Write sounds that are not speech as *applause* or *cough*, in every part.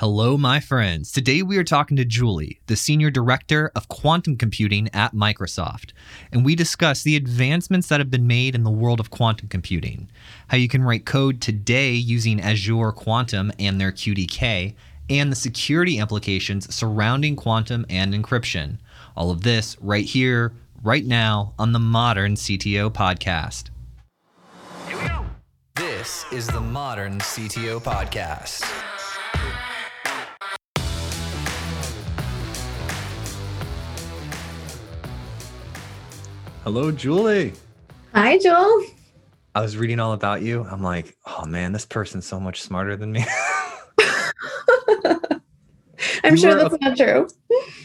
Hello, my friends. Today we are talking to Julie, the Senior Director of Quantum Computing at Microsoft, and we discuss the advancements that have been made in the world of quantum computing, how you can write code today using Azure Quantum and their QDK, and the security implications surrounding quantum and encryption. All of this right here, right now on the Modern CTO Podcast. Here we go. This is the Modern CTO Podcast. Hello, Julie. Hi, Joel. I was reading all about you. I'm like, oh man, this person's so much smarter than me. *laughs* *laughs* I'm You sure that's not true.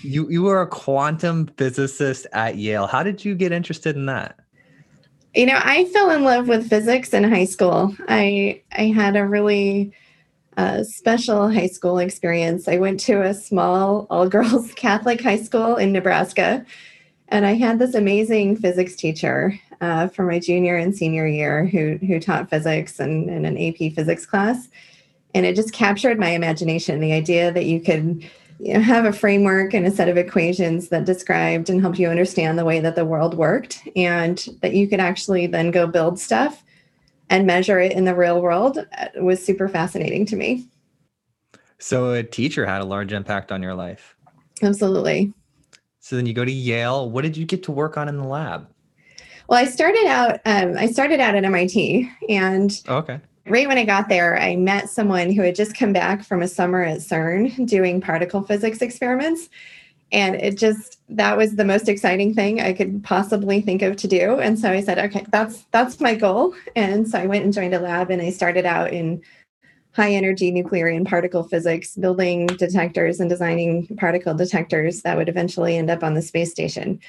you you were a quantum physicist at Yale. How did you get interested in that? You know, I fell in love with physics in high school. I I had a really uh, special high school experience. I went to a small all girls *laughs* Catholic high school in Nebraska, and I had this amazing physics teacher uh, for my junior and senior year who who taught physics and in an AP physics class, and it just captured my imagination. The idea that you could you know, have a framework and a set of equations that described and helped you understand the way that the world worked, and that you could actually then go build stuff and measure it in the real world uh, was super fascinating to me. So a teacher had a large impact on your life. Absolutely. So then you go to Yale. What did you get to work on in the lab? Well, I started out. Um, I started out at MIT, and Oh, okay. right when I got there, I met someone who had just come back from a summer at CERN doing particle physics experiments. And it just that was the most exciting thing I could possibly think of to do. And so I said, okay, that's that's my goal. And so I went and joined a lab and I started out in high energy nuclear and particle physics, building detectors and designing particle detectors that would eventually end up on the space station.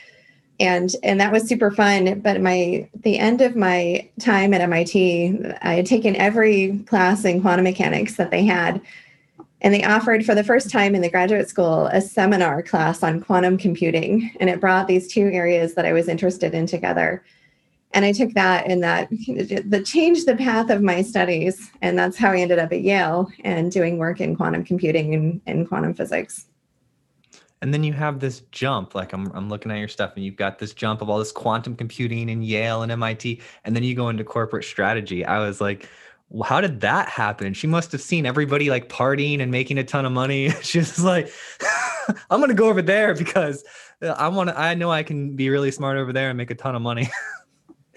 And and that was super fun but my the end of my time at mit i had taken every class in quantum mechanics that they had and they offered for the first time in the graduate school a seminar class on quantum computing and it brought these two areas that i was interested in together and i took that and that that changed the path of my studies and that's how i ended up at yale and doing work in quantum computing and, and quantum physics And then you have this jump. Like I'm I'm looking at your stuff, and you've got this jump of all this quantum computing in Yale and MIT, and then you go into corporate strategy. I was like, well, how did that happen? She must have seen everybody like partying and making a ton of money. *laughs* She's like, *laughs* I'm gonna go over there because uh, I want to. I know I can be really smart over there and make a ton of money. *laughs*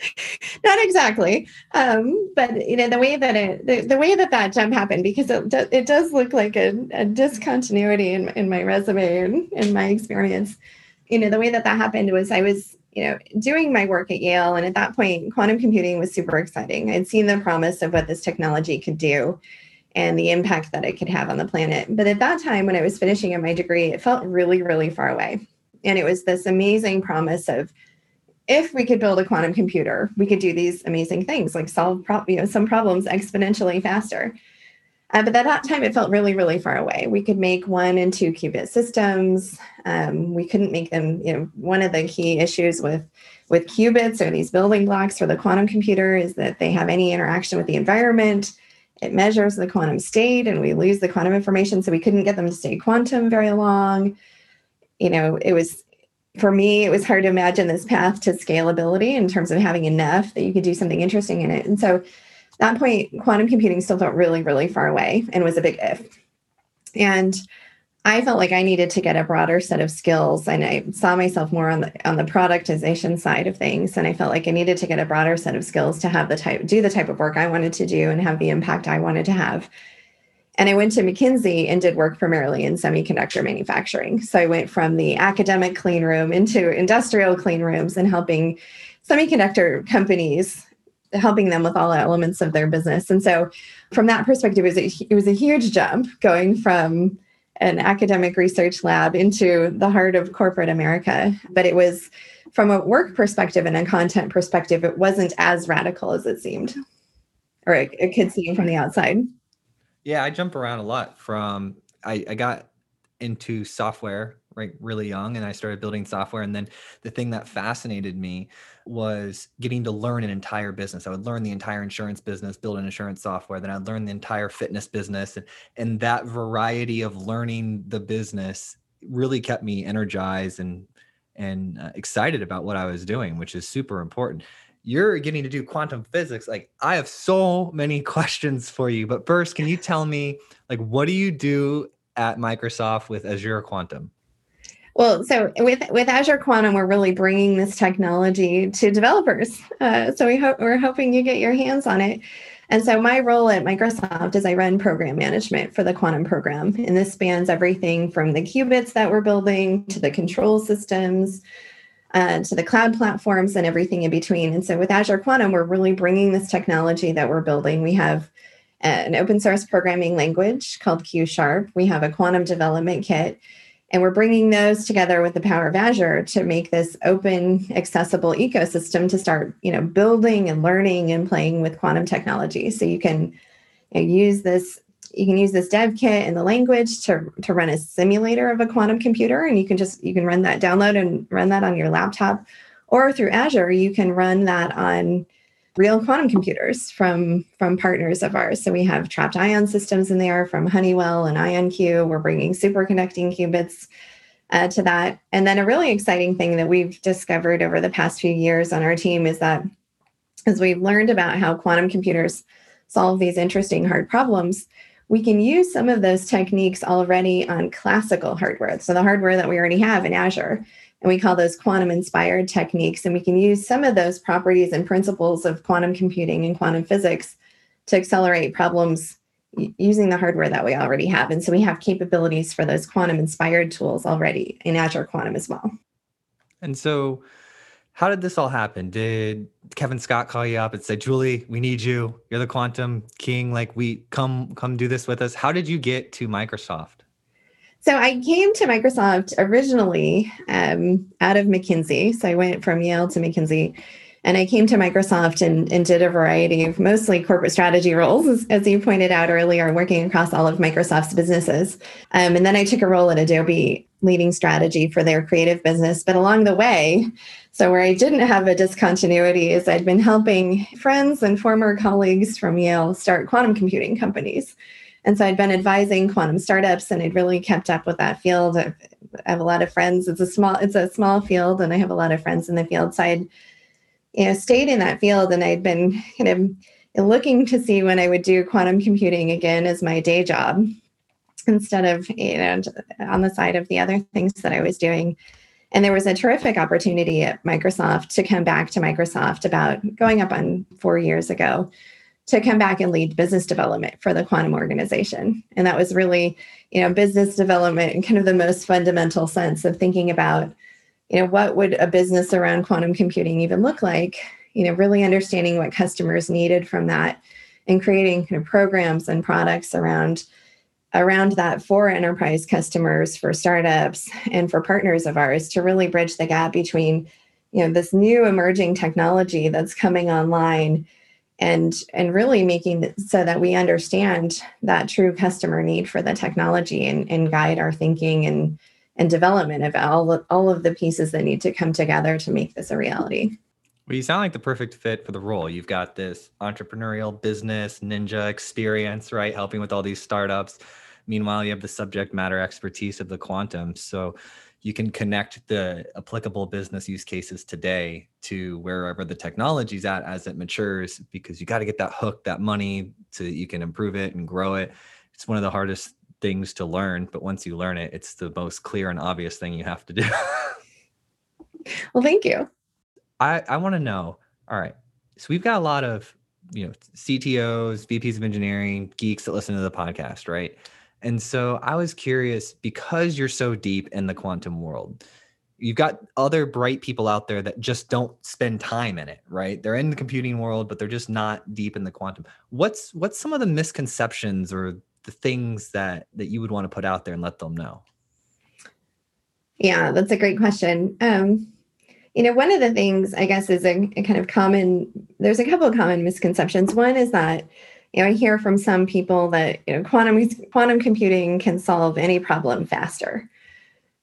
*laughs* not exactly um, but you know the way that it the, the way that that jump happened because it, do, it does look like a, a discontinuity in, in my resume and in my experience. You know the way that that happened was i was you know doing my work at yale and at that point quantum computing was super exciting. I'd seen the promise of what this technology could do and the impact that it could have on the planet. But at that time when i was finishing up my degree it felt really really far away. And it was this amazing promise of if we could build a quantum computer, we could do these amazing things like solve pro- you know, some problems exponentially faster. Uh, but at that time, it felt really, really far away. We could make one and two qubit systems. Um, we couldn't make them. You know, one of the key issues with with qubits or these building blocks for the quantum computer is that they have any interaction with the environment. It measures the quantum state, and we lose the quantum information. So we couldn't get them to stay quantum very long. You know, it was for me, it was hard to imagine this path to scalability in terms of having enough that you could do something interesting in it. And so, at that point, quantum computing still felt really, really far away and was a big if. And I felt like I needed to get a broader set of skills, and I saw myself more on the on the productization side of things. And I felt like I needed to get a broader set of skills to have the type do the type of work I wanted to do and have the impact I wanted to have. And I went to McKinsey and did work primarily in semiconductor manufacturing. So I went from the academic clean room into industrial clean rooms and helping semiconductor companies, helping them with all elements of their business. And so from that perspective, it was a, it was a huge jump going from an academic research lab into the heart of corporate America. But it was from a work perspective and a content perspective, it wasn't as radical as it seemed, or it, it could seem from the outside. Yeah, I jump around a lot from I, I got into software right really young and I started building software. And then the thing that fascinated me was getting to learn an entire business. I would learn the entire insurance business, build an insurance software, then I'd learn the entire fitness business. And, and that variety of learning the business really kept me energized and and uh, excited about what I was doing, which is super important. You're getting to do quantum physics. Like I have so many *laughs* questions for you, but first, can you tell me like what do you do at Microsoft with Azure Quantum? Well, so with with Azure Quantum, we're really bringing this technology to developers. *laughs* Uh, so we hope we're hoping you get your hands on it. And so my role at Microsoft is I run program management for the quantum program, and this spans everything from the qubits that we're building to the control systems. Uh, to the cloud platforms and everything in between. And so with Azure Quantum, we're really bringing this technology that we're building. We have an open source programming language called Q Sharp. We have a quantum development kit and we're bringing those together with the power of Azure to make this open, accessible ecosystem to start, you know, building and learning and playing with quantum technology. So you can you know, use this you can use this dev kit and the language to, to run a simulator of a quantum computer and you can just you can run that download and run that on your laptop or through azure you can run that on real quantum computers from from partners of ours. So we have trapped ion systems in there from Honeywell and IonQ. We're bringing superconducting qubits uh, to that. And then a really exciting thing that we've discovered over the past few years on our team is that as we've learned about how quantum computers solve these interesting hard problems, we can use some of those techniques already on classical hardware. So the hardware that we already have in Azure and we call those quantum inspired techniques. And we can use some of those properties and principles of quantum computing and quantum physics to accelerate problems using the hardware that we already have. And so we have capabilities for those quantum inspired tools already in Azure Quantum as well. And so, how did this all happen? Did Kevin Scott call you up and say, "Julie, we need you. You're the quantum king. Like, we come come do this with us." How did you get to Microsoft? So I came to Microsoft originally um, out of McKinsey. So I went from Yale to McKinsey. And I came to Microsoft and, and did a variety of mostly corporate strategy roles, as, as you pointed out earlier, working across all of Microsoft's businesses. Um, and then I took a role at Adobe leading strategy for their creative business. But along the way, so where I didn't have a discontinuity is I'd been helping friends and former colleagues from Yale start quantum computing companies. And so I'd been advising quantum startups and I'd really kept up with that field. I have a lot of friends. It's a small, it's a small field and I have a lot of friends in the field. So I'd, you know, stayed in that field and I'd been kind of looking to see when I would do quantum computing again as my day job instead of, you know, on the side of the other things that I was doing. And there was a terrific opportunity at Microsoft to come back to Microsoft about going up on four years ago to come back and lead business development for the quantum organization. And that was really, you know, business development in kind of the most fundamental sense of thinking about, you know, what would a business around quantum computing even look like? You know, really understanding what customers needed from that and creating kind of programs and products around around that for enterprise customers, for startups, and for partners of ours to really bridge the gap between, you know, this new emerging technology that's coming online and and really making so that we understand that true customer need for the technology and, and guide our thinking and and development of all of, all of the pieces that need to come together to make this a reality. Well, you sound like the perfect fit for the role. You've got this entrepreneurial business ninja experience, right? Helping with all these startups. Meanwhile, you have the subject matter expertise of the quantum. So you can connect the applicable business use cases today to wherever the technology's at as it matures because you got to get that hook that money so that you can improve it and grow it. It's one of the hardest things to learn but once you learn it it's the most clear and obvious thing you have to do. *laughs* Well thank you. I i want to know all right so we've got a lot of you know ctos vps of engineering geeks that listen to the podcast right and so I was curious because you're so deep in the quantum world, you've got other bright people out there that just don't spend time in it, right? They're in the computing world, but they're just not deep in the quantum. What's what's some of the misconceptions or the things that that you would want to put out there and let them know? Yeah, that's a great question. Um, you know, one of the things I guess is a, a kind of common. There's a couple of common misconceptions. One is that you know, I hear from some people that you know quantum quantum computing can solve any problem faster.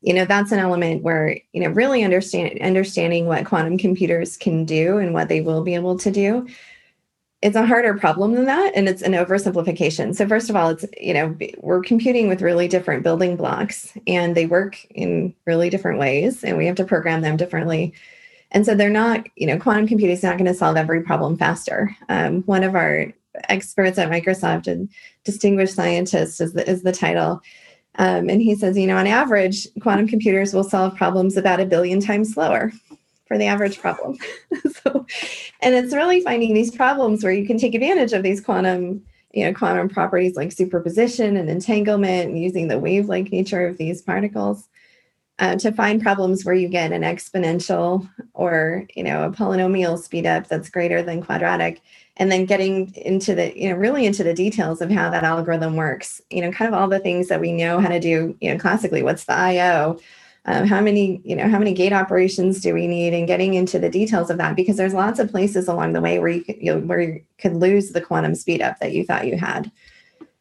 you know that's an element where you know really understand understanding what quantum computers can do and what they will be able to do it's a harder problem than that and it's an oversimplification. So first of all it's you know we're computing with really different building blocks and they work in really different ways and we have to program them differently. And so they're not you know quantum computing is not going to solve every problem faster. Um, one of our experts at microsoft and distinguished scientist is the, is the title um, and he says you know on average quantum computers will solve problems about a billion times slower *laughs* for the average problem. *laughs* so, and it's really finding these problems where you can take advantage of these quantum, you know, quantum properties like superposition and entanglement and using the wave-like nature of these particles uh, to find problems where you get an exponential or, you know, a polynomial speed up that's greater than quadratic and then getting into the you know really into the details of how that algorithm works you know kind of all the things that we know how to do you know classically. What's the io um, how many you know how many gate operations do we need? And getting into the details of that because there's lots of places along the way where you could, you know, where you could lose the quantum speed up that you thought you had.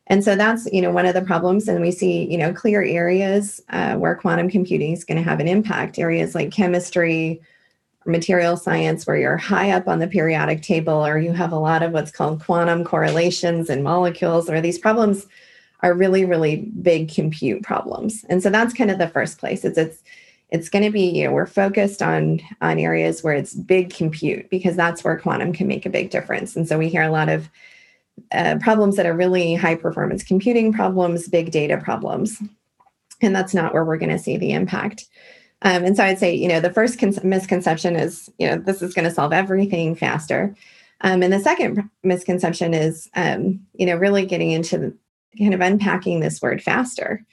And so that's you know one of the problems and we see you know clear areas uh, where quantum computing is going to have an impact. Areas like chemistry material science where you're high up on the periodic table or you have a lot of what's called quantum correlations in molecules or these problems are really really big compute problems. And so that's kind of the first place. It's it's it's going to be you know we're focused on on areas where it's big compute because that's where quantum can make a big difference. And so we hear a lot of uh, problems that are really high performance computing problems big data problems. And that's not where we're going to see the impact um, and so i'd say you know the first con- misconception is you know this is going to solve everything faster. Um, and the second misconception is um, you know really getting into kind of unpacking this word faster.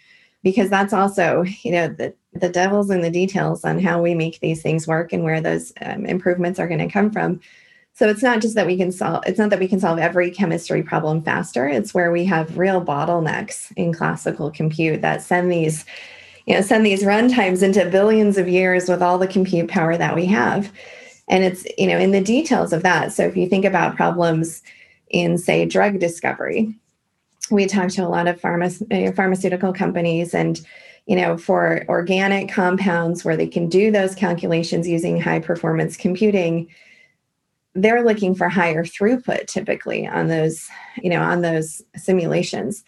Because that's also you know the the devil's in the details on how we make these things work and where those um, improvements are going to come from. So it's not just that we can solve it's not that we can solve every chemistry problem faster. It's where we have real bottlenecks in classical compute that send these you know send these runtimes into billions of years with all the compute power that we have. And it's you know in the details of that. So if you think about problems in say drug discovery we talk to a lot of pharma, uh, pharmaceutical companies and you know for organic compounds where they can do those calculations using high performance computing they're looking for higher throughput typically on those you know on those simulations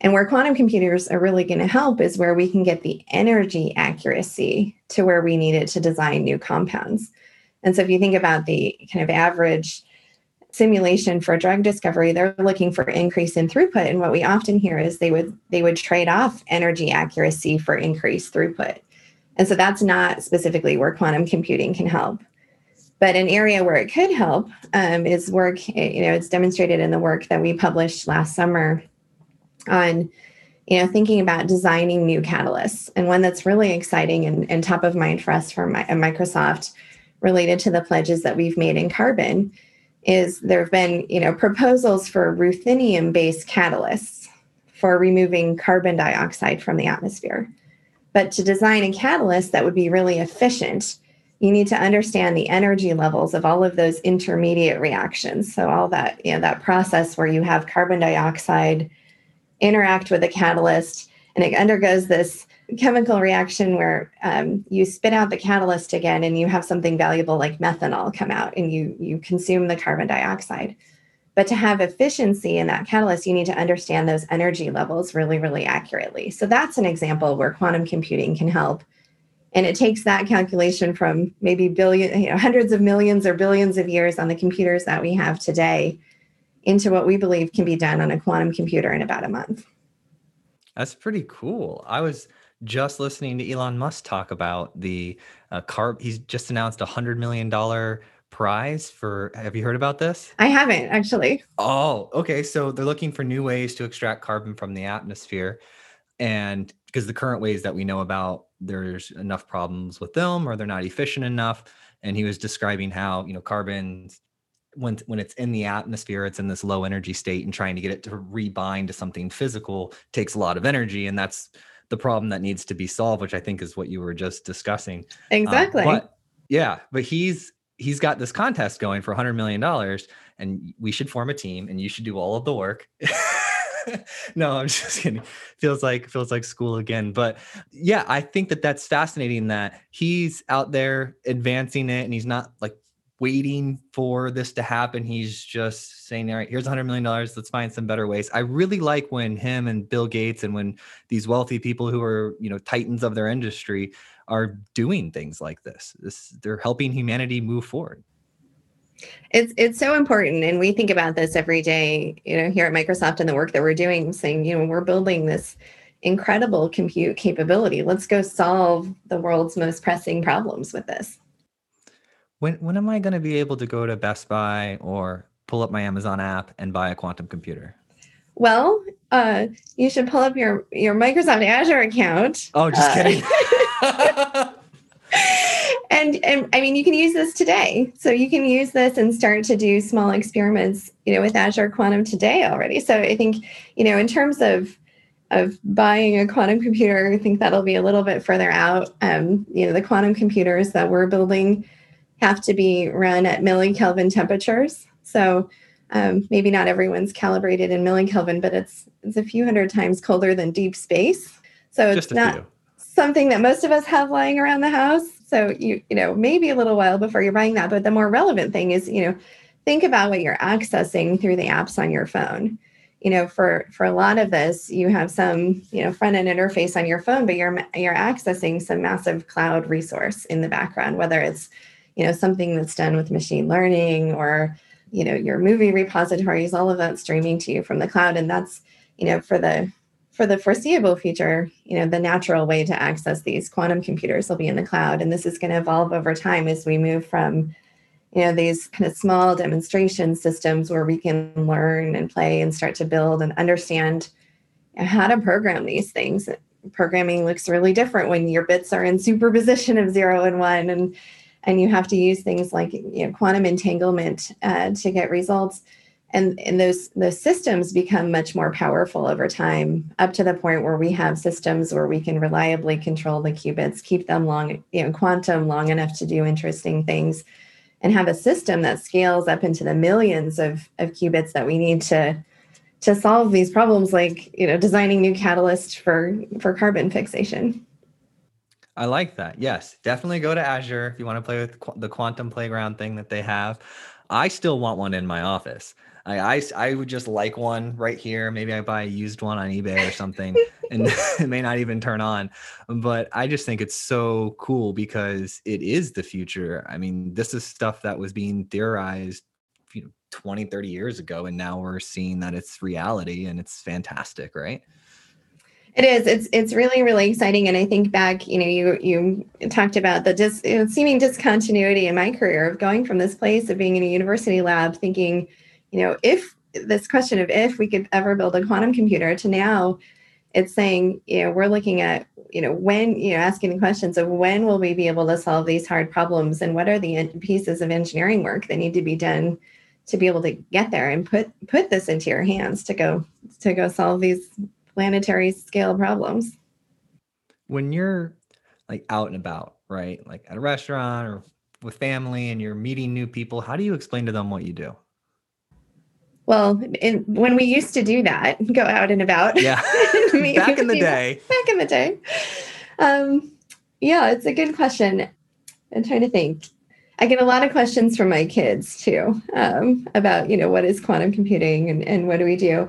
and where quantum computers are really going to help is where we can get the energy accuracy to where we need it to design new compounds. And so if you think about the kind of average simulation for drug discovery they're looking for increase in throughput. And what we often hear is they would they would trade off energy accuracy for increased throughput. And so that's not specifically where quantum computing can help. But an area where it could help um, is work you know it's demonstrated in the work that we published last summer on you know thinking about designing new catalysts. And one that's really exciting and, and top of mind for us from microsoft related to the pledges that we've made in carbon is there have been you know proposals for ruthenium based catalysts for removing carbon dioxide from the atmosphere. But to design a catalyst that would be really efficient you need to understand the energy levels of all of those intermediate reactions. So all that you know that process where you have carbon dioxide interact with a catalyst and it undergoes this chemical reaction where um, you spit out the catalyst again and you have something valuable like methanol come out and you you consume the carbon dioxide. But to have efficiency in that catalyst you need to understand those energy levels really really accurately. So that's an example where quantum computing can help. And it takes that calculation from maybe billion you know hundreds of millions or billions of years on the computers that we have today into what we believe can be done on a quantum computer in about a month that's pretty cool i was just listening to Elon Musk talk about the uh, carb. He's just announced a hundred million dollar prize for. Have you heard about this? I haven't actually. Oh, okay. So they're looking for new ways to extract carbon from the atmosphere, and because the current ways that we know about, there's enough problems with them, or they're not efficient enough. And he was describing how you know carbon when when it's in the atmosphere it's in this low energy state and trying to get it to rebind to something physical takes a lot of energy and that's the problem that needs to be solved, which I think is what you were just discussing. Um, exactly. but yeah, but he's he's got this contest going for 100 million dollars, and we should form a team, and you should do all of the work. *laughs* no, I'm just kidding. Feels like feels like school again. But yeah, I think that that's fascinating that he's out there advancing it and he's not like waiting for this to happen. He's just saying, all right, here's $100 million. Let's find some better ways. I really like when him and Bill Gates and when these wealthy people who are, you know, titans of their industry are doing things like this. this they're helping humanity move forward. It's it's so important, and we think about this every day. You know, here at Microsoft and the work that we're doing, saying, you know, we're building this incredible compute capability. Let's go solve the world's most pressing problems with this. When when am I going to be able to go to Best Buy or pull up my Amazon app and buy a quantum computer? Well, uh, you should pull up your your Microsoft Azure account. Oh, just uh, kidding. *laughs* *laughs* and and I mean, you can use this today. So you can use this and start to do small experiments, you know, with Azure Quantum today already. So I think, you know, in terms of of buying a quantum computer, I think that'll be a little bit further out. Um, you know, the quantum computers that we're building have to be run at millikelvin temperatures. So um, maybe not everyone's calibrated in millikelvin, but it's it's a few hundred times colder than deep space. So it's not few. something that most of us have lying around the house. So you you know maybe a little while before you're buying that. But the more relevant thing is you know think about what you're accessing through the apps on your phone. You know, for for a lot of this, you have some you know front end interface on your phone, but you're you're accessing some massive cloud resource in the background, whether it's you know something that's done with machine learning or you know your movie repositories all of that streaming to you from the cloud. And that's you know for the for the foreseeable future you know the natural way to access these quantum computers will be in the cloud. And this is going to evolve over time as we move from you know these kind of small demonstration systems where we can learn and play and start to build and understand how to program these things. Programming looks really different when your bits are in superposition of zero and one and and you have to use things like you know, quantum entanglement uh, to get results. And and those those systems become much more powerful over time up to the point where we have systems where we can reliably control the qubits keep them long you know quantum long enough to do interesting things and have a system that scales up into the millions of, of qubits that we need to to solve these problems like you know designing new catalysts for for carbon fixation I like that. Yes, definitely go to Azure if you want to play with qu- the quantum playground thing that they have. I still want one in my office. I, I, I would just like one right here. Maybe I buy a used one on eBay or something, *laughs* and *laughs* it may not even turn on. But I just think it's so cool because it is the future. I mean, this is stuff that was being theorized you know 20 30 years ago and now we're seeing that it's reality and it's fantastic right it is. It's it's really really exciting, and I think back. You know, you you talked about the dis, you know, seeming discontinuity in my career of going from this place of being in a university lab, thinking, you know, if this question of if we could ever build a quantum computer, to now, it's saying, you know, we're looking at, you know, when you know, asking the questions of when will we be able to solve these hard problems, and what are the pieces of engineering work that need to be done to be able to get there and put put this into your hands to go to go solve these planetary scale problems. When you're like out and about, right? Like at a restaurant or with family and you're meeting new people, how do you explain to them what you do? Well, in, when we used to do that, *laughs* go out and about. Yeah. *laughs* *laughs* back in the day. Back in the day. Um, yeah, it's a good question. I'm trying to think. I get a lot of questions from my kids too um, about, you know, what is quantum computing and, and what do we do?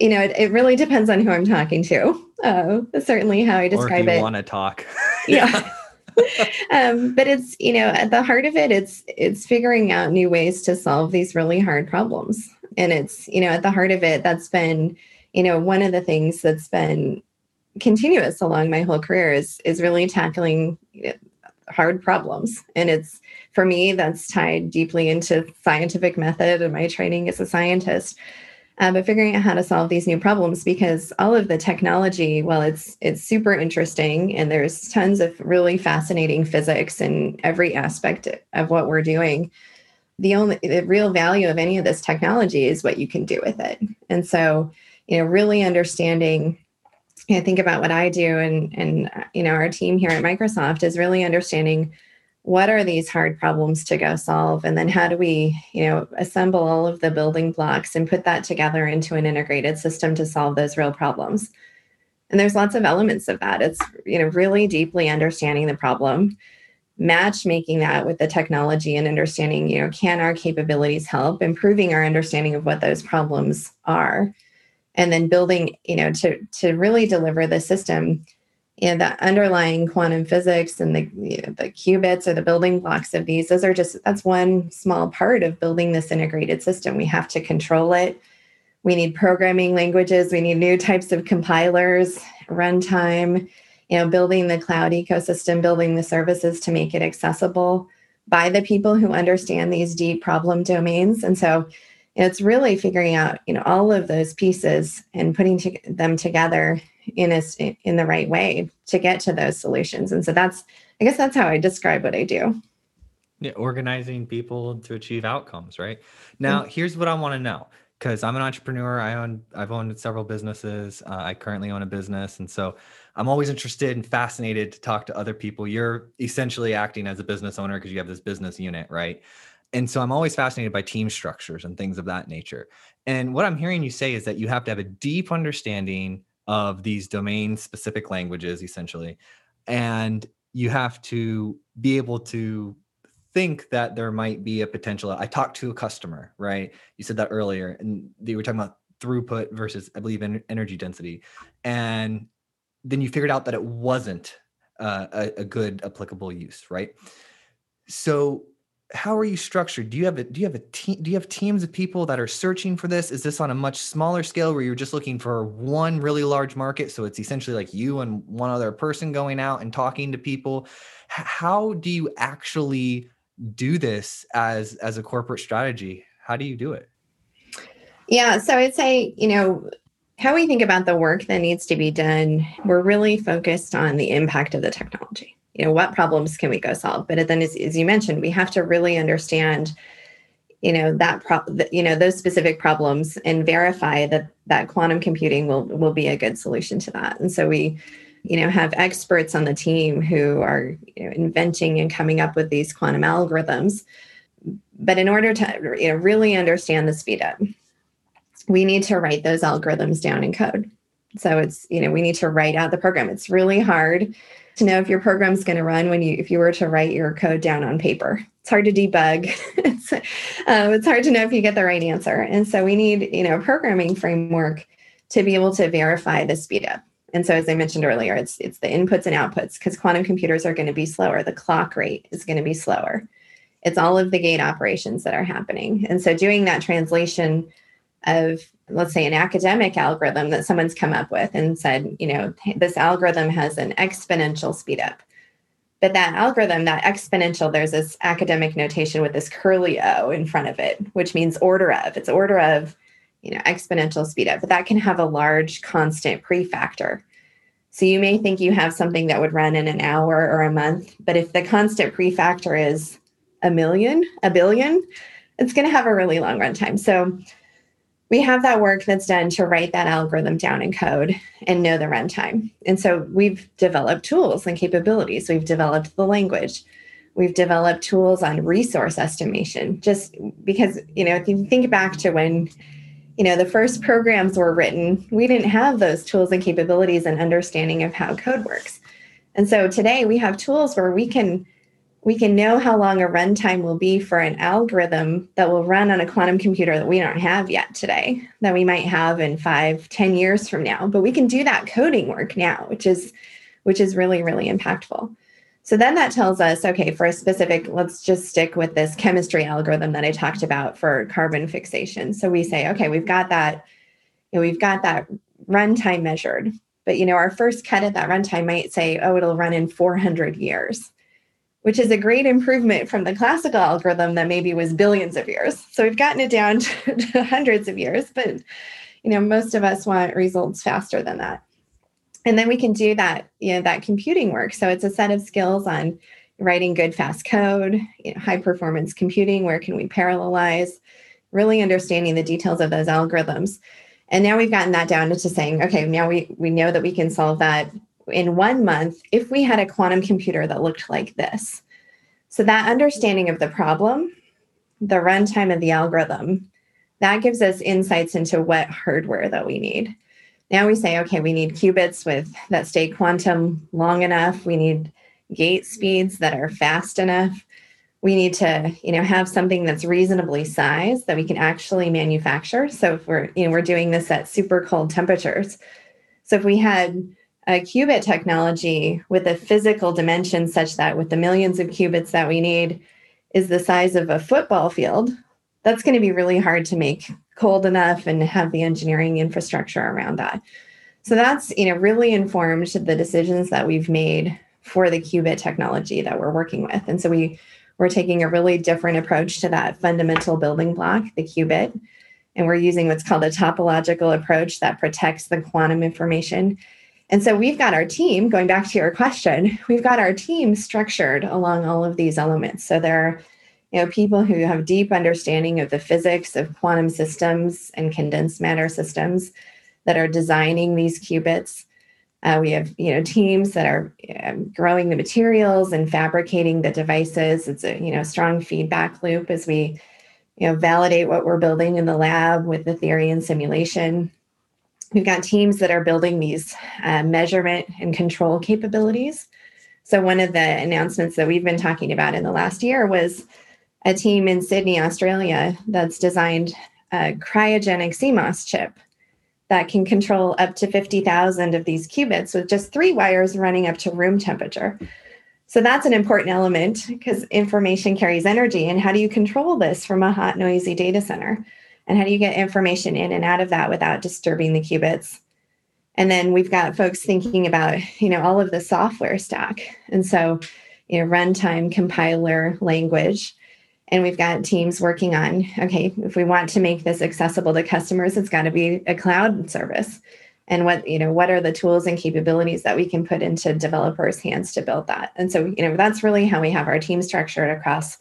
You know, it, it really depends on who I'm talking to. Uh, certainly how I describe or if you it. Want to talk? yeah. *laughs* um, but it's you know at the heart of it, it's it's figuring out new ways to solve these really hard problems, and it's you know at the heart of it that's been you know one of the things that's been continuous along my whole career is is really tackling hard problems and it's for me that's tied deeply into scientific method and my training as a scientist uh, but figuring out how to solve these new problems because all of the technology, well, it's it's super interesting and there's tons of really fascinating physics in every aspect of what we're doing. The only the real value of any of this technology is what you can do with it. And so, you know, really understanding I think about what I do and and you know our team here at Microsoft is really understanding what are these hard problems to go solve? And then how do we you know assemble all of the building blocks and put that together into an integrated system to solve those real problems? And there's lots of elements of that. It's you know really deeply understanding the problem matchmaking that with the technology and understanding you know can our capabilities help? Improving our understanding of what those problems are. And then building you know to to really deliver the system and the underlying quantum physics and the you know, the qubits or the building blocks of these those are just that's one small part of building this integrated system. We have to control it. We need programming languages. We need new types of compilers runtime you know building the cloud ecosystem building the services to make it accessible by the people who understand these deep problem domains. And so it's really figuring out you know all of those pieces and putting to, them together in a in the right way to get to those solutions. And so that's i guess that's how i describe what i do. Yeah organizing people to achieve outcomes right? Now mm-hmm. here's what i want to know because i'm an entrepreneur. I own i've owned several businesses. Uh, i currently own a business. And so i'm always interested and fascinated to talk to other people. You're essentially acting as a business owner because you have this business unit right? And so i'm always fascinated by team structures and things of that nature. And what i'm hearing you say is that you have to have a deep understanding of these domain specific languages essentially. And you have to be able to think that there might be a potential i talked to a customer right? You said that earlier and they were talking about throughput versus i believe energy density. And then you figured out that it wasn't uh, a, a good applicable use right? So how are you structured? Do you have a do you have a team do you have teams of people that are searching for this? Is this on a much smaller scale where you're just looking for one really large market? So it's essentially like you and one other person going out and talking to people. How do you actually do this as as a corporate strategy? How do you do it? Yeah, so I'd say, you know, how we think about the work that needs to be done, we're really focused on the impact of the technology you know what problems can we go solve? But then as, as you mentioned we have to really understand you know that pro- you know those specific problems and verify that that quantum computing will will be a good solution to that. And so we you know have experts on the team who are you know, inventing and coming up with these quantum algorithms. But in order to you know really understand the speed up we need to write those algorithms down in code. So it's you know we need to write out the program. It's really hard to know if your program's going to run when you if you were to write your code down on paper. It's hard to debug. *laughs* It's, uh, it's hard to know if you get the right answer. And so we need you know a programming framework to be able to verify the speed up and so as i mentioned earlier it's it's the inputs and outputs because quantum computers are going to be slower. The clock rate is going to be slower. It's all of the gate operations that are happening. And so doing that translation of let's say an academic algorithm that someone's come up with and said you know this algorithm has an exponential speed up. But that algorithm that exponential there's this academic notation with this curly o in front of it which means order of. It's order of you know exponential speed up. But that can have a large constant prefactor. So you may think you have something that would run in an hour or a month but if the constant prefactor is a million a billion it's going to have a really long runtime. So we have that work that's done to write that algorithm down in code and know the runtime. And so we've developed tools and capabilities. We've developed the language. We've developed tools on resource estimation, just because, you know, if you think back to when, you know, the first programs were written, we didn't have those tools and capabilities and understanding of how code works. And so today we have tools where we can we can know how long a runtime will be for an algorithm that will run on a quantum computer that we don't have yet today that we might have in five ten years from now. But we can do that coding work now which is which is really really impactful. So then that tells us okay for a specific let's just stick with this chemistry algorithm that i talked about for carbon fixation. So we say okay we've got that you know, we've got that runtime measured. But you know our first cut at that runtime might say oh it'll run in 400 years which is a great improvement from the classical algorithm that maybe was billions of years. So we've gotten it down to, *laughs* to hundreds of years, but you know, most of us want results faster than that. And then we can do that, you know, that computing work. So it's a set of skills on writing good fast code, you know, high performance computing, where can we parallelize, really understanding the details of those algorithms. And now we've gotten that down into saying, okay, now we we know that we can solve that in one month, if we had a quantum computer that looked like this, So that understanding of the problem, the runtime of the algorithm, that gives us insights into what hardware that we need. Now we say, okay, we need qubits with that stay quantum long enough. We need gate speeds that are fast enough. We need to, you know, have something that's reasonably sized that we can actually manufacture. So if we're, you know, we're doing this at super cold temperatures. So if we had a qubit technology with a physical dimension such that with the millions of qubits that we need is the size of a football field, that's going to be really hard to make cold enough and have the engineering infrastructure around that. So that's, you know, really informed the decisions that we've made for the qubit technology that we're working with. And so we we're taking a really different approach to that fundamental building block, the qubit, and we're using what's called a topological approach that protects the quantum information. And so we've got our team, going back to your question, we've got our team structured along all of these elements. So there are you know, people who have deep understanding of the physics of quantum systems and condensed matter systems that are designing these qubits. Uh, we have, you know, teams that are um, growing the materials and fabricating the devices. It's a, you know, strong feedback loop as we, you know, validate what we're building in the lab with the theory and simulation. We've got teams that are building these uh, measurement and control capabilities. So one of the announcements that we've been talking about in the last year was a team in Sydney, Australia, that's designed a cryogenic CMOS chip that can control up to 50,000 of these qubits with just three wires running up to room temperature. So that's an important element because information carries energy. And how do you control this from a hot, noisy data center? And how do you get information in and out of that without disturbing the qubits? And then we've got folks thinking about, you know, all of the software stack. And so, you know, runtime, compiler, language and we've got teams working on okay if we want to make this accessible to customers it's got to be a cloud service and what you know what are the tools and capabilities that we can put into developers hands to build that and so you know that's really how we have our team structured across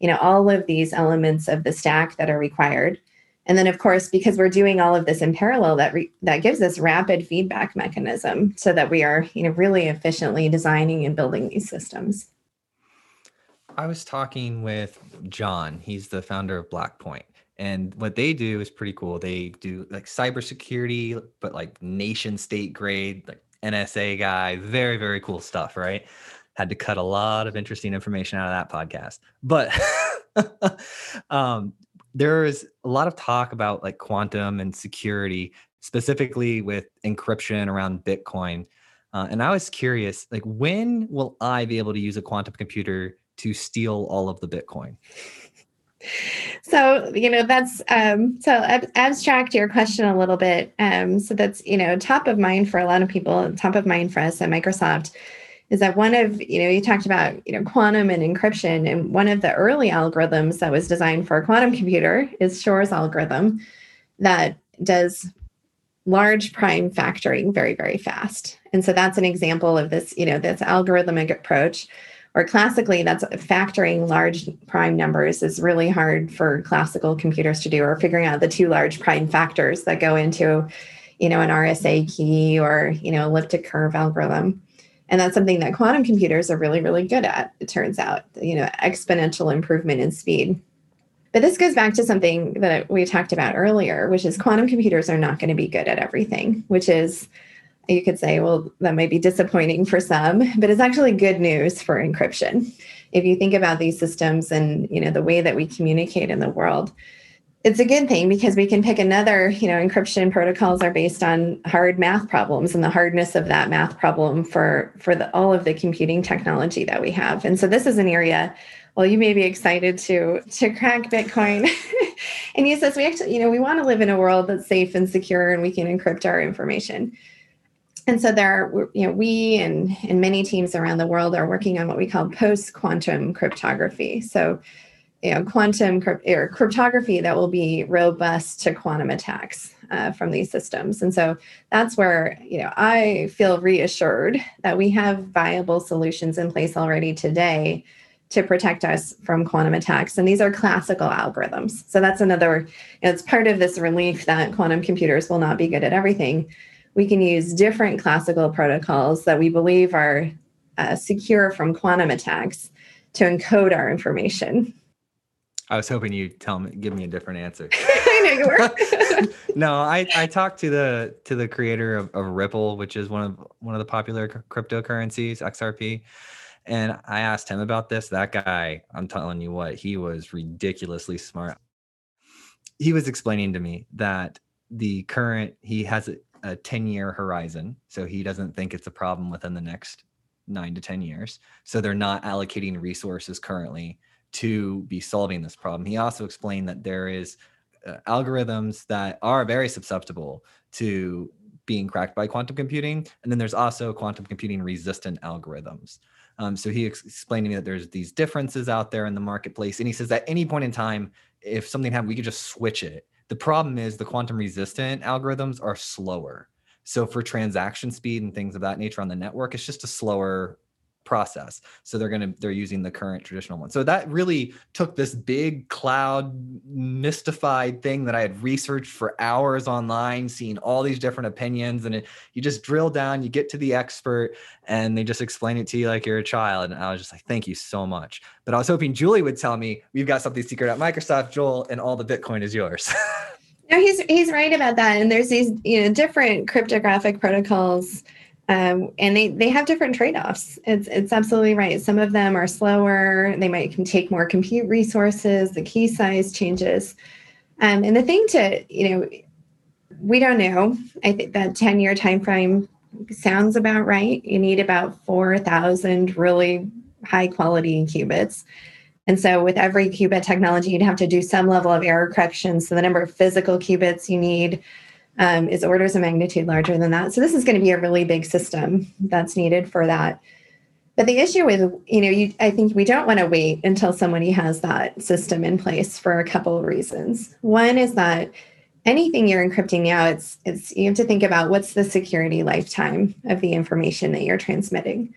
you know all of these elements of the stack that are required and then of course because we're doing all of this in parallel that re- that gives us rapid feedback mechanism so that we are you know really efficiently designing and building these systems I was talking with John. He's the founder of Blackpoint. And what they do is pretty cool. They do like cybersecurity, but like nation state grade, like NSA guy, very, very cool stuff, right? Had to cut a lot of interesting information out of that podcast. But *laughs* um, there is a lot of talk about like quantum and security, specifically with encryption around Bitcoin. Uh, and I was curious, like, when will I be able to use a quantum computer to steal all of the Bitcoin? So, you know, that's um, so ab- abstract your question a little bit. Um, so that's, you know, top of mind for a lot of people, top of mind for us at Microsoft is that one of, you know, you talked about, you know, quantum and encryption, and one of the early algorithms that was designed for a quantum computer is Shor's algorithm that does large prime factoring very, very fast. And so that's an example of this, you know, this algorithmic approach or classically that's factoring large prime numbers is really hard for classical computers to do or figuring out the two large prime factors that go into you know an rsa key or you know elliptic curve algorithm and that's something that quantum computers are really really good at it turns out you know exponential improvement in speed but this goes back to something that we talked about earlier which is quantum computers are not going to be good at everything which is you could say, well, that might be disappointing for some, but it's actually good news for encryption. If you think about these systems and you know the way that we communicate in the world, it's a good thing because we can pick another, you know, encryption protocols are based on hard math problems and the hardness of that math problem for for the, all of the computing technology that we have. And so this is an area well, you may be excited to to crack Bitcoin *laughs* and use says We actually, you know, we want to live in a world that's safe and secure and we can encrypt our information and so there are, you know, we and, and many teams around the world are working on what we call post-quantum cryptography. So, you know, quantum or cryptography that will be robust to quantum attacks uh, from these systems. And so that's where, you know, I feel reassured that we have viable solutions in place already today to protect us from quantum attacks. And these are classical algorithms. So that's another, you know, it's part of this relief that quantum computers will not be good at everything we can use different classical protocols that we believe are uh, secure from quantum attacks to encode our information. I was hoping you'd tell me, give me a different answer. *laughs* I know you were. *laughs* no, I, I talked to the to the creator of, of Ripple, which is one of one of the popular cryptocurrencies, XRP. And I asked him about this. That guy, I'm telling you what, he was ridiculously smart. He was explaining to me that the current he has a, a 10 year horizon, so he doesn't think it's a problem within the next nine to 10 years. So they're not allocating resources currently to be solving this problem. He also explained that there is uh, algorithms that are very susceptible to being cracked by quantum computing, and then there's also quantum computing resistant algorithms. Um, so he ex- explained to me that there's these differences out there in the marketplace, and he says at any point in time, if something happened, we could just switch it. The problem is the quantum resistant algorithms are slower. So for transaction speed and things of that nature on the network, it's just a slower process. So they're going to they're using the current traditional one. So that really took this big cloud mystified thing that i had researched for hours online seeing all these different opinions and it, you just drill down you get to the expert and they just explain it to you like you're a child. And i was just like thank you so much. But i was hoping julie would tell me we've got something secret at microsoft joel and all the bitcoin is yours. *laughs* No he's he's right about that. And there's these you know different cryptographic protocols um, and they they have different trade-offs. It's it's absolutely right. Some of them are slower. They might take more compute resources. The key size changes. Um, and the thing to you know, we don't know. I think that ten year time frame sounds about right. You need about four thousand really high quality qubits. And so, with every qubit technology, you'd have to do some level of error correction. So, the number of physical qubits you need um, is orders of magnitude larger than that. So this is going to be a really big system that's needed for that. But the issue with, you know, you, I think we don't want to wait until somebody has that system in place for a couple of reasons. One is that anything you're encrypting now, it's it's you have to think about what's the security lifetime of the information that you're transmitting.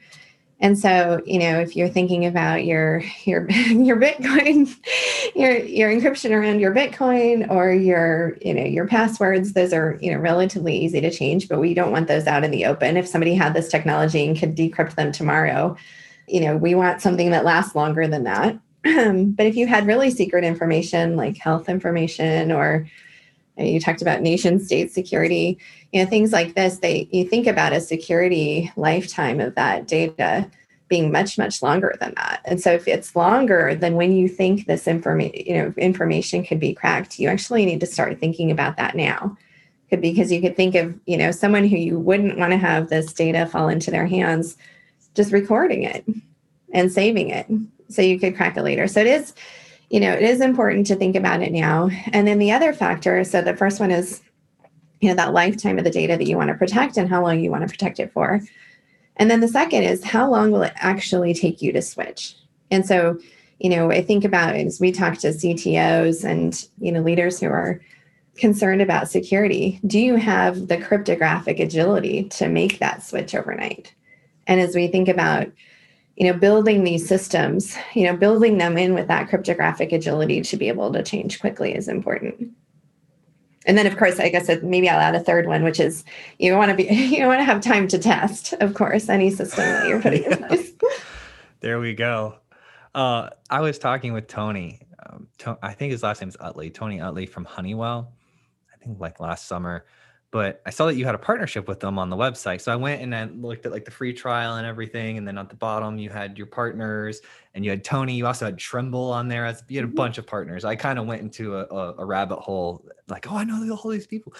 And so, you know, if you're thinking about your your *laughs* your Bitcoin, *laughs* your your encryption around your Bitcoin or your, you know, your passwords, those are, you know, relatively easy to change, but we don't want those out in the open. If somebody had this technology and could decrypt them tomorrow, you know, we want something that lasts longer than that. *clears throat* but if you had really secret information like health information or you talked about nation state security. You know things like this they you think about a security lifetime of that data being much much longer than that. And so if it's longer than when you think this information you know information could be cracked you actually need to start thinking about that now. Could because you could think of you know someone who you wouldn't want to have this data fall into their hands just recording it and saving it. So you could crack it later. So it is you know, it is important to think about it now. And then the other factor, so the first one is, you know, that lifetime of the data that you want to protect and how long you want to protect it for. And then the second is how long will it actually take you to switch? And so, you know, I think about as we talk to CTOs and, you know, leaders who are concerned about security, do you have the cryptographic agility to make that switch overnight? And as we think about, you know building these systems you know building them in with that cryptographic agility to be able to change quickly is important. And then of course i guess maybe i'll add a third one which is you want to be *laughs* you want to have time to test of course any system that you're putting in *laughs* place. There we go. Uh, i was talking with tony um, to, i think his last name is Uttley tony Uttley from honeywell i think like last summer but I saw that you had a partnership with them on the website. So I went and I looked at like the free trial and everything. And then at the bottom, you had your partners and you had Tony. You also had Tremble on there. As you had a mm-hmm. bunch of partners. I kind of went into a, a, a, rabbit hole, like, oh, I know all these people.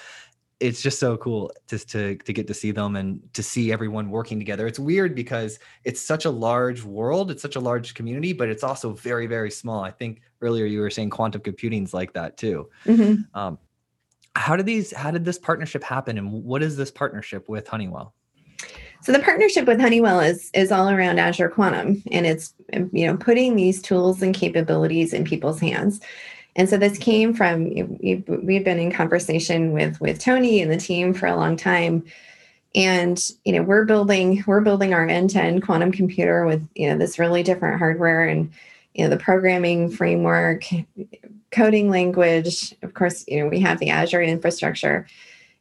It's just so cool just to to get to see them and to see everyone working together. It's weird because it's such a large world, it's such a large community, but it's also very very small. I think earlier you were saying quantum computing's like that too. Mm-hmm. Um, how did these how did this partnership happen and what is this partnership with honeywell? So the partnership with honeywell is is all around azure quantum and it's you know putting these tools and capabilities in people's hands. And so this came from we've been in conversation with with tony and the team for a long time. And you know we're building we're building our end-to-end quantum computer with you know this really different hardware and you know the programming framework coding language. Of course, you know, we have the Azure infrastructure.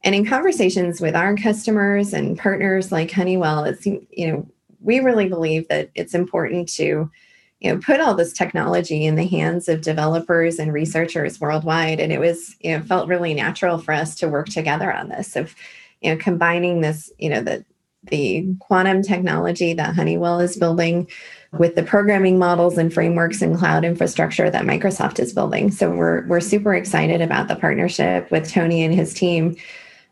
And in conversations with our customers and partners like Honeywell, it's, you know, we really believe that it's important to, you know put all this technology in the hands of developers and researchers worldwide and it was you know felt really natural for us to work together on this of you know combining this you know the the quantum technology that honeywell is building with the programming models and frameworks and cloud infrastructure that microsoft is building so we're we're super excited about the partnership with tony and his team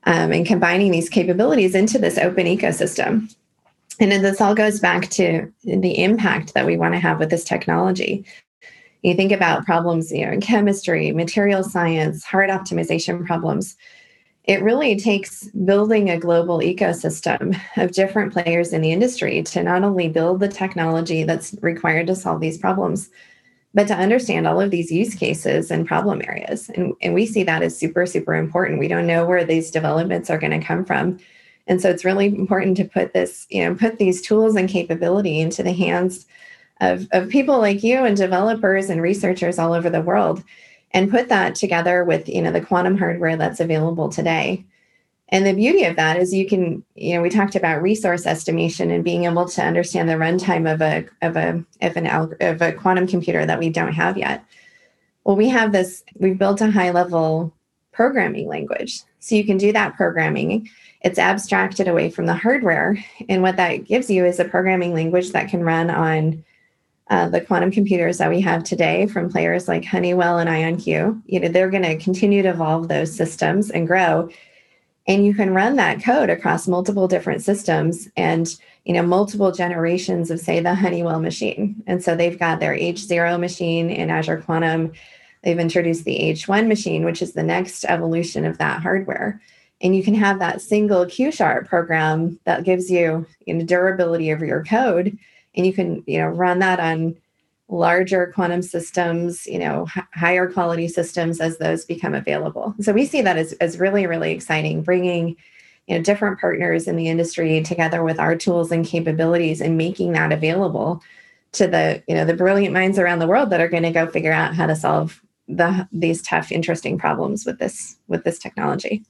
um, and combining these capabilities into this open ecosystem and then this all goes back to the impact that we want to have with this technology. You think about problems, you know, in chemistry, material science, hard optimization problems. It really takes building a global ecosystem of different players in the industry to not only build the technology that's required to solve these problems, but to understand all of these use cases and problem areas. And, and we see that as super, super important. We don't know where these developments are going to come from and so it's really important to put this, you know, put these tools and capability into the hands of, of people like you and developers and researchers all over the world and put that together with, you know, the quantum hardware that's available today. And the beauty of that is you can, you know, we talked about resource estimation and being able to understand the runtime of a of a of an of a quantum computer that we don't have yet. Well, we have this, we've built a high level programming language. So you can do that programming it's abstracted away from the hardware. And what that gives you is a programming language that can run on uh, the quantum computers that we have today from players like Honeywell and IonQ. You know, they're going to continue to evolve those systems and grow. And you can run that code across multiple different systems and you know multiple generations of say the Honeywell machine. And so they've got their H0 machine in Azure Quantum. They've introduced the H1 machine, which is the next evolution of that hardware and you can have that single q sharp program that gives you, you know, durability of your code and you can you know run that on larger quantum systems you know h- higher quality systems as those become available. So we see that as, as really really exciting bringing you know different partners in the industry together with our tools and capabilities and making that available to the you know the brilliant minds around the world that are going to go figure out how to solve the these tough interesting problems with this with this technology.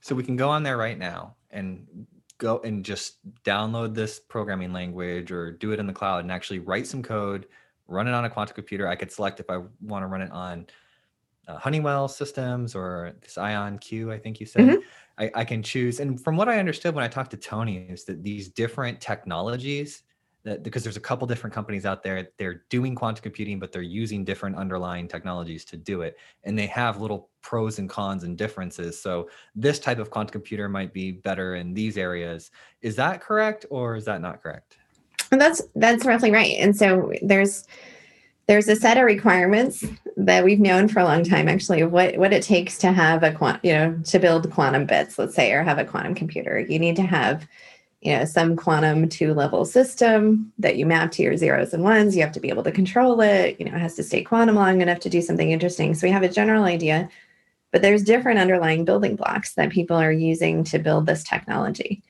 So we can go on there right now and go and just download this programming language or do it in the cloud and actually write some code, run it on a quantum computer. I could select if I want to run it on uh, Honeywell systems or this IonQ, I think you said. Mm-hmm. I, I can choose. And from what I understood when I talked to Tony, is that these different technologies that because there's a couple different companies out there they're doing quantum computing but they're using different underlying technologies to do it. And they have little pros and cons and differences. So this type of quantum computer might be better in these areas. Is that correct or is that not correct? And that's that's roughly right. And so there's there's a set of requirements that we've known for a long time actually what what it takes to have a quant you know to build quantum bits let's say or have a quantum computer. You need to have you know some quantum two level system that you map to your zeros and ones you have to be able to control it you know it has to stay quantum long enough to do something interesting. So we have a general idea but there's different underlying building blocks that people are using to build this technology.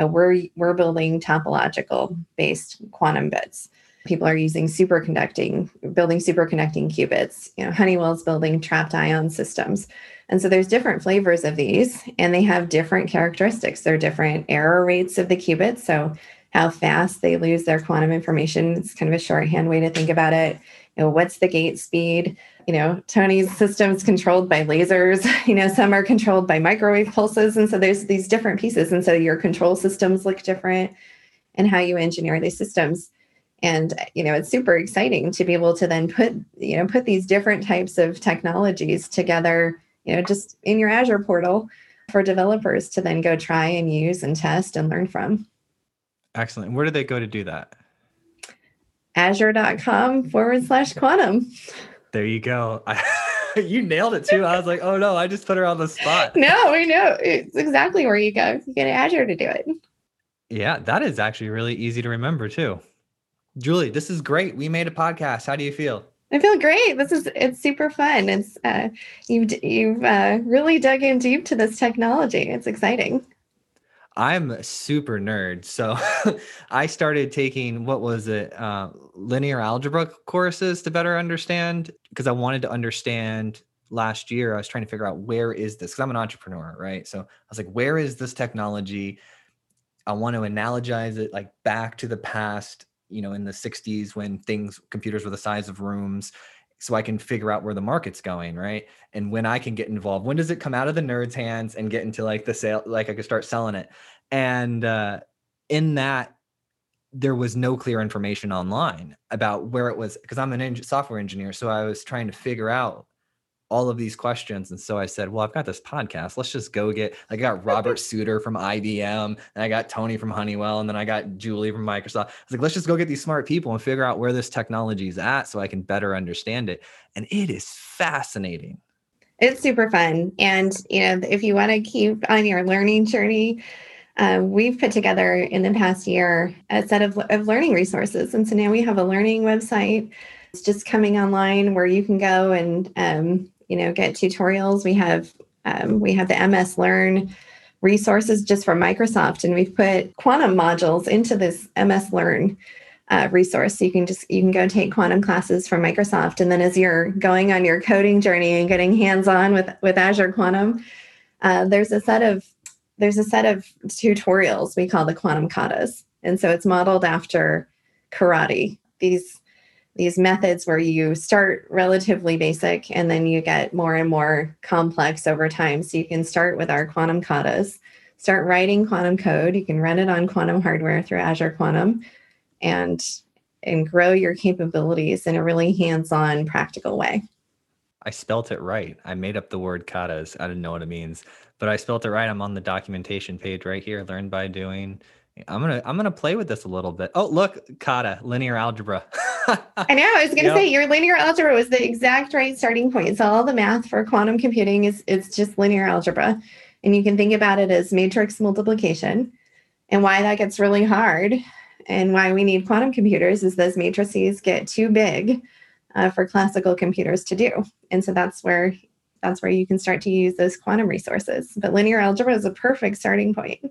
Uh, we're we're building topological based quantum bits. People are using superconducting building superconducting qubits. You know honeywell's building trapped ion systems and so there's different flavors of these, and they have different characteristics. They're different error rates of the qubits. So how fast they lose their quantum information. It's kind of a shorthand way to think about it. You know, what's the gate speed? You know, Tony's system's controlled by lasers. *laughs* You know, some are controlled by microwave pulses. And so there's these different pieces. And so your control systems look different and how you engineer these systems and you know it's super exciting to be able to then put you know put these different types of technologies together you know, just in your Azure portal for developers to then go try and use and test and learn from. Excellent. Where do they go to do that? Azure.com forward slash quantum. There you go. I, *laughs* you nailed it too. I was like, oh no, I just put her on the spot. *laughs* No, we know. It's exactly where you go. You get Azure to do it. Yeah, that is actually really easy to remember too. Julie, this is great. We made a podcast. How do you feel? I feel great. This is it's super fun. It's uh, you've you've uh, really dug in deep to this technology. It's exciting. I'm a super nerd, so *laughs* I started taking what was it, uh, linear algebra courses to better understand because I wanted to understand. Last year, I was trying to figure out where is this because I'm an entrepreneur, right? So I was like, where is this technology? I want to analogize it like back to the past you know in the 60s when things computers were the size of rooms so I can figure out where the market's going, right? And when I can get involved, when does it come out of the nerds' hands and get into like the sale, like I could start selling it? And uh, in that, there was no clear information online about where it was because I'm an software engineer, so I was trying to figure out all of these questions. And so I said, well, I've got this podcast. Let's just go get, I got Robert *laughs* Sutor from IBM and I got Tony from Honeywell. And then I got Julie from Microsoft. I was like, let's just go get these smart people and figure out where this technology is at so I can better understand it. And it is fascinating. It's super fun. And, you know, if you want to keep on your learning journey, uh, we've put together in the past year a set of, of learning resources. And so now we have a learning website. It's just coming online where you can go and um, you know get tutorials. We have um, we have the ms learn resources just from microsoft and we've put quantum modules into this ms learn uh, resource. So you can just you can go take quantum classes from microsoft and then as you're going on your coding journey and getting hands-on with with azure quantum uh, there's a set of there's a set of tutorials we call the quantum katas. And so it's modeled after karate these these methods where you start relatively basic and then you get more and more complex over time. So you can start with our quantum katas, start writing quantum code. You can run it on quantum hardware through Azure Quantum and and grow your capabilities in a really hands-on practical way. I spelt it right. I made up the word katas. I didn't know what it means, but I spelt it right. I'm on the documentation page right here, learn by doing. I'm gonna I'm gonna play with this a little bit. Oh, look, kata, linear algebra. I know. I was gonna yep. say your linear algebra was the exact right starting point. So all the math for quantum computing is it's just linear algebra, and you can think about it as matrix multiplication. And why that gets really hard, and why we need quantum computers is those matrices get too big uh, for classical computers to do, and so that's where that's where you can start to use those quantum resources. But linear algebra is a perfect starting point.